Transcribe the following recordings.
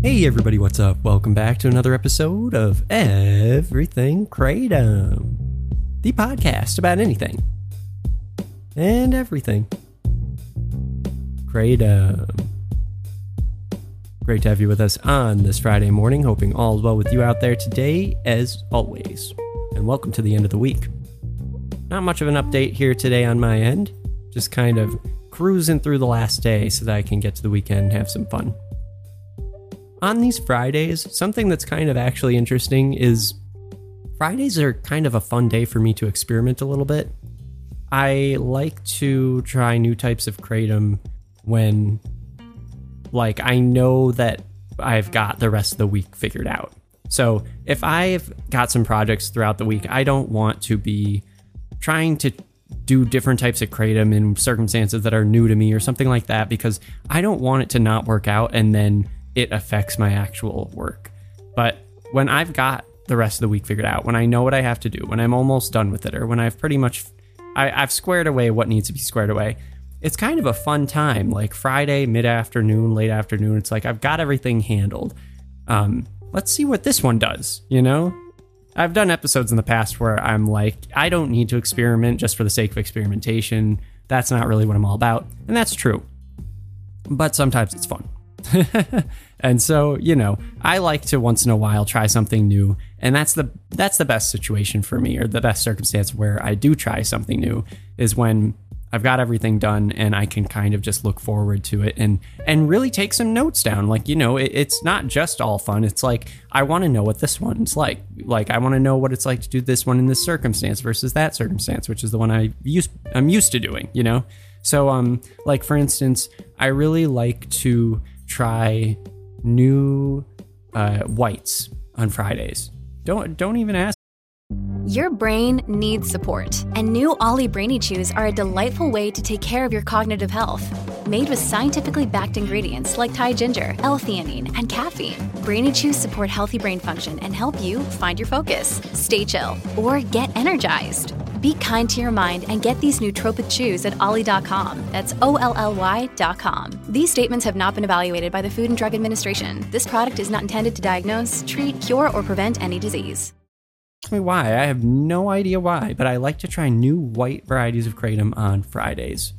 Hey everybody, what's up? Welcome back to another episode of Everything Kratom, the podcast about anything and everything. Kratom. Great to have you with us on this Friday morning. Hoping all is well with you out there today, as always. And welcome to the end of the week. Not much of an update here today on my end, just kind of cruising through the last day so that I can get to the weekend and have some fun on these Fridays, something that's kind of actually interesting is Fridays are kind of a fun day for me to experiment a little bit. I like to try new types of kratom when like I know that I've got the rest of the week figured out. So, if I've got some projects throughout the week, I don't want to be trying to do different types of kratom in circumstances that are new to me or something like that because I don't want it to not work out and then it affects my actual work. But when I've got the rest of the week figured out, when I know what I have to do, when I'm almost done with it, or when I've pretty much I, I've squared away what needs to be squared away, it's kind of a fun time. Like Friday, mid afternoon, late afternoon. It's like I've got everything handled. Um, let's see what this one does. You know, I've done episodes in the past where I'm like, I don't need to experiment just for the sake of experimentation. That's not really what I'm all about, and that's true. But sometimes it's fun. and so, you know, I like to once in a while try something new, and that's the that's the best situation for me or the best circumstance where I do try something new is when I've got everything done and I can kind of just look forward to it and and really take some notes down. Like, you know, it, it's not just all fun. It's like I want to know what this one's like. Like I want to know what it's like to do this one in this circumstance versus that circumstance, which is the one I used I'm used to doing, you know? So um like for instance, I really like to try new uh, whites on Fridays. Don't don't even ask. Your brain needs support, and new OLLY Brainy Chews are a delightful way to take care of your cognitive health. Made with scientifically backed ingredients like Thai ginger, L-theanine, and caffeine, Brainy Chews support healthy brain function and help you find your focus, stay chill, or get energized. Be kind to your mind and get these nootropic chews at olly.com. That's O L L Y.com. These statements have not been evaluated by the Food and Drug Administration. This product is not intended to diagnose, treat, cure, or prevent any disease. Ask me why. I have no idea why, but I like to try new white varieties of kratom on Fridays.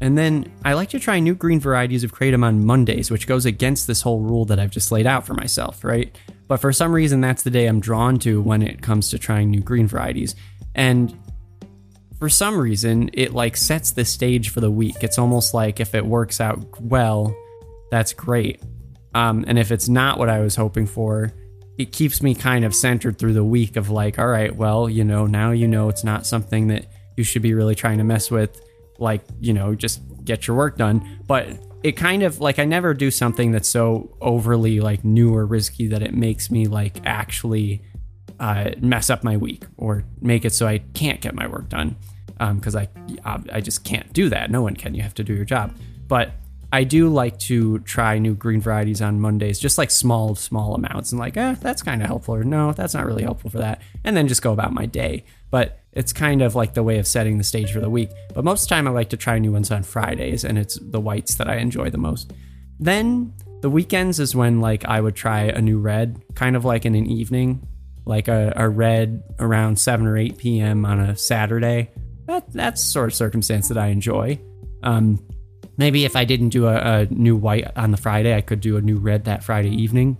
And then I like to try new green varieties of kratom on Mondays, which goes against this whole rule that I've just laid out for myself, right? But for some reason, that's the day I'm drawn to when it comes to trying new green varieties. And for some reason, it like sets the stage for the week. It's almost like if it works out well, that's great. Um, and if it's not what I was hoping for, it keeps me kind of centered through the week of like, all right, well, you know, now you know it's not something that you should be really trying to mess with. Like, you know, just get your work done. But it kind of like I never do something that's so overly like new or risky that it makes me like actually uh, mess up my week or make it so I can't get my work done because um, I I just can't do that. No one can. You have to do your job. But I do like to try new green varieties on Mondays, just like small small amounts, and like, eh, that's kind of helpful, or no, that's not really helpful for that, and then just go about my day. But it's kind of like the way of setting the stage for the week. But most of the time, I like to try new ones on Fridays, and it's the whites that I enjoy the most. Then the weekends is when like I would try a new red, kind of like in an evening, like a, a red around 7 or 8 p.m. on a Saturday. That, that's sort of circumstance that I enjoy. Um, maybe if I didn't do a, a new white on the Friday, I could do a new red that Friday evening.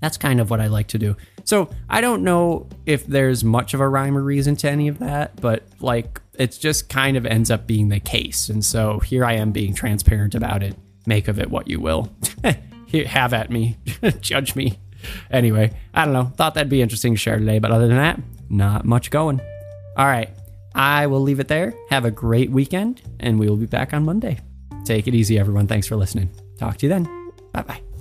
That's kind of what I like to do. So I don't know if there's much of a rhyme or reason to any of that, but like it just kind of ends up being the case. And so here I am being transparent about it. Make of it what you will. Have at me, judge me. Anyway, I don't know. Thought that'd be interesting to share today, but other than that, not much going. All right, I will leave it there. Have a great weekend, and we will be back on Monday. Take it easy, everyone. Thanks for listening. Talk to you then. Bye bye.